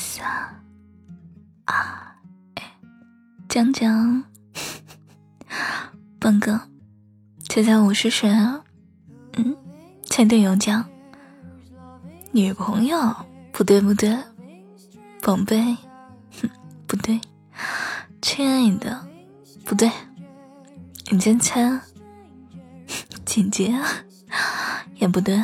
三二一，讲讲，笨哥，猜猜我是谁啊？嗯，猜对有奖。女朋友？不对不对，宝贝，哼，不对，亲爱的，不对，你先猜，姐姐，也不对。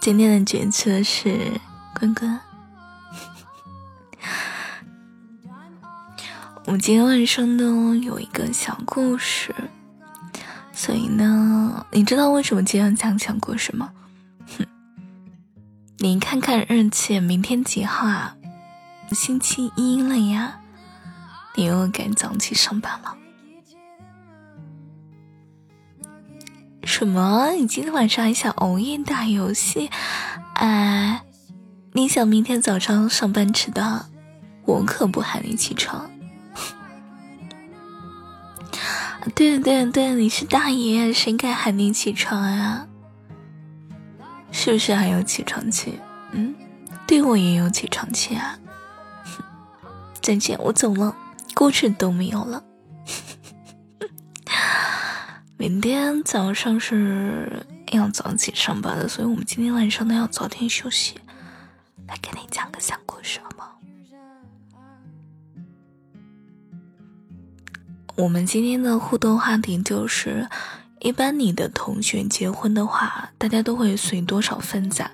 今天的决策是关关。我们今天晚上呢有一个小故事，所以呢，你知道为什么今天要讲小故事吗？哼，你看看日期，明天几号啊？星期一了呀，你又该早起上班了。什么？你今天晚上还想熬夜打游戏？哎，你想明天早上上班迟到，我可不喊你起床。对对对，你是大爷，谁敢喊你起床啊？是不是还有起床气？嗯，对我也有起床气啊。再见，我走了，故事都没有了。明天早上是要早起上班的，所以我们今天晚上呢要早点休息。来给你讲个小故事好吗？我们今天的互动话题就是：一般你的同学结婚的话，大家都会随多少分赞？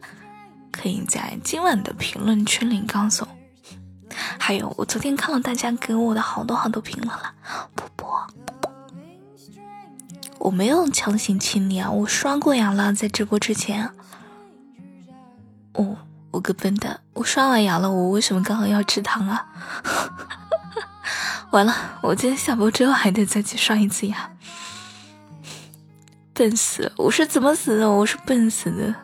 可以在今晚的评论区里告诉我。还有，我昨天看了大家给我的好多好多评论了，波波。我没有强行亲你啊，我刷过牙了，在直播之前。哦，我个笨蛋，我刷完牙了，我为什么刚好要吃糖啊？完了，我今天下播之后还得再去刷一次牙，笨死！我是怎么死的？我是笨死的。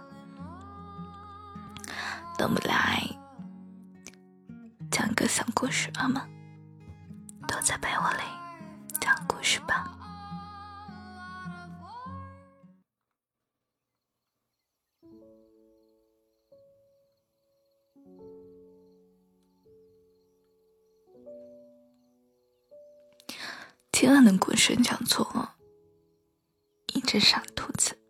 等不来，讲个小故事好吗？躲在被窝里讲故事吧。今晚的故事叫做，一只傻兔子。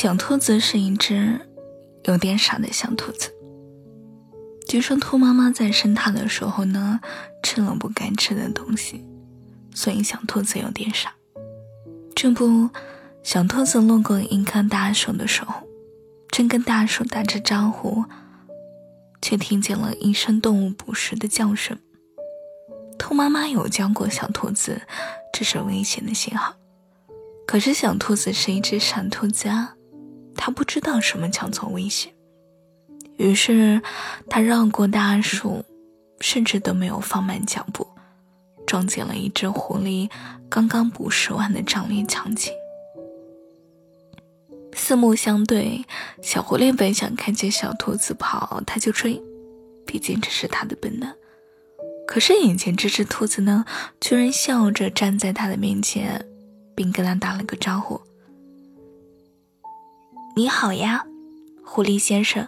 小兔子是一只有点傻的小兔子。据说兔妈妈在生它的时候呢，吃了不该吃的东西，所以小兔子有点傻。这不，小兔子路过一棵大树的时候，正跟大树打着招呼，却听见了一声动物捕食的叫声。兔妈妈有教过小兔子，这是危险的信号。可是小兔子是一只傻兔子啊。他不知道什么叫做危险，于是他绕过大树，甚至都没有放慢脚步，撞见了一只狐狸刚刚捕食完的壮烈强禽。四目相对，小狐狸本想看见小兔子跑，他就追，毕竟这是他的本能。可是眼前这只兔子呢，居然笑着站在他的面前，并跟他打了个招呼。你好呀，狐狸先生，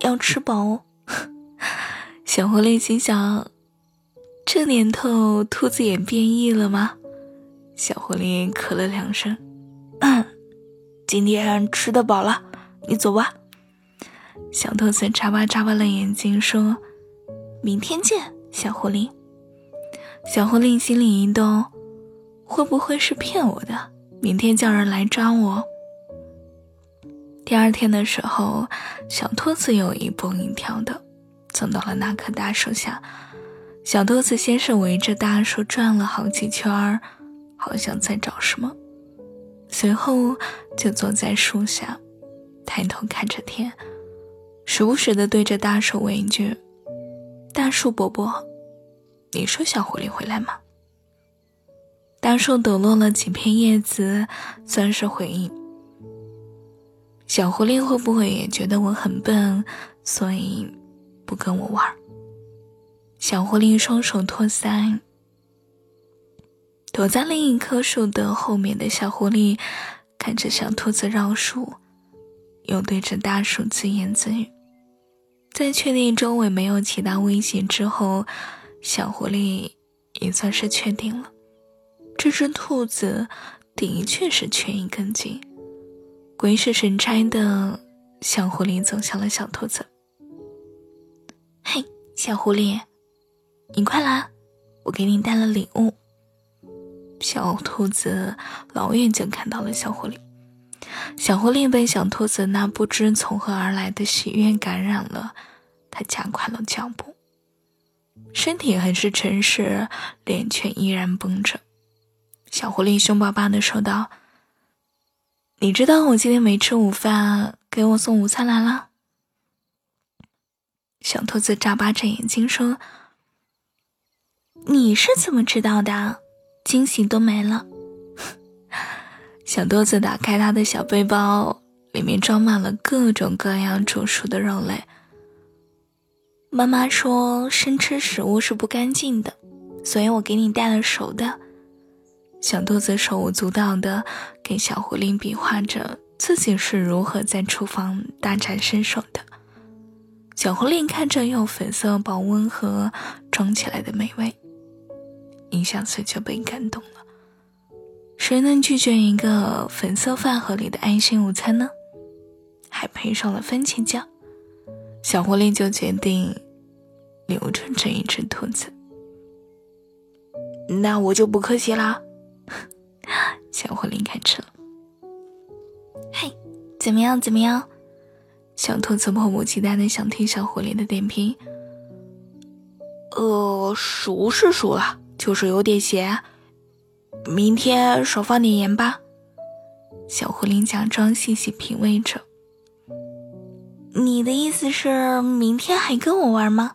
要吃饱哦。小狐狸心想：这年头，兔子也变异了吗？小狐狸咳了两声，嗯，今天吃得饱了，你走吧。小兔子眨巴眨巴了眼睛，说：“明天见，小狐狸。”小狐狸心里一动，会不会是骗我的？明天叫人来抓我？第二天的时候，小兔子又一蹦一跳的走到了那棵大树下。小兔子先是围着大树转了好几圈儿，好像在找什么，随后就坐在树下，抬头看着天，时不时的对着大树问一句：“大树伯伯，你说小狐狸回来吗？”大树抖落了几片叶子，算是回应。小狐狸会不会也觉得我很笨，所以不跟我玩？小狐狸双手托腮。躲在另一棵树的后面的小狐狸，看着小兔子绕树，又对着大树自言自语。在确定周围没有其他威胁之后，小狐狸也算是确定了，这只兔子的确是缺一根筋。鬼使神差的，小狐狸走向了小兔子。嘿，小狐狸，你快来，我给你带了礼物。小兔子老远就看到了小狐狸，小狐狸被小兔子那不知从何而来的喜悦感染了，它加快了脚步，身体很是诚实，脸却依然绷着。小狐狸凶巴巴的说道：“你知道我今天没吃午饭，给我送午餐来了？”小兔子眨巴着眼睛说：“你是怎么知道的？”惊喜都没了。小兔子打开他的小背包，里面装满了各种各样煮熟的肉类。妈妈说生吃食物是不干净的，所以我给你带了熟的。小兔子手舞足蹈的给小狐狸比划着自己是如何在厨房大展身手的。小狐狸看着用粉色保温盒装起来的美味。一下子就被感动了，谁能拒绝一个粉色饭盒里的爱心午餐呢？还配上了番茄酱，小狐狸就决定留着这一只兔子。那我就不客气啦，怎么样？怎么样？小兔子迫不及待的想听小狐狸的点评。呃，熟是熟了。就是有点咸，明天少放点盐吧。小狐狸假装细细品味着。你的意思是明天还跟我玩吗？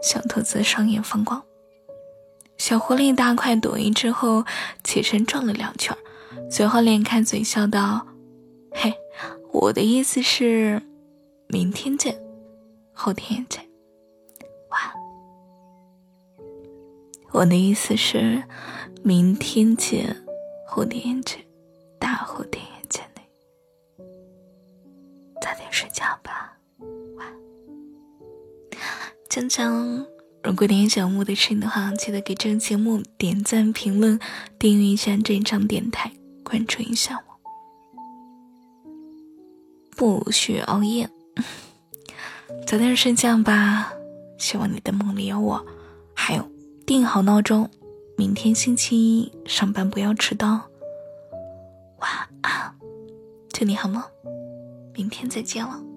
小兔子双眼放光。小狐狸大快朵颐之后，起身转了两圈，随后咧开嘴笑道：“嘿，我的意思是，明天见，后天见，晚。”我的意思是，明天见，后天见，大后天也见你。早点睡觉吧，晚安。江江，如果你也喜欢我的声音的话，记得给这个节目点赞、评论、订阅一下这张电台，关注一下我。不许熬夜，早点睡觉吧。希望你的梦里有我，还有。定好闹钟，明天星期一上班不要迟到。晚安，祝你好梦，明天再见了。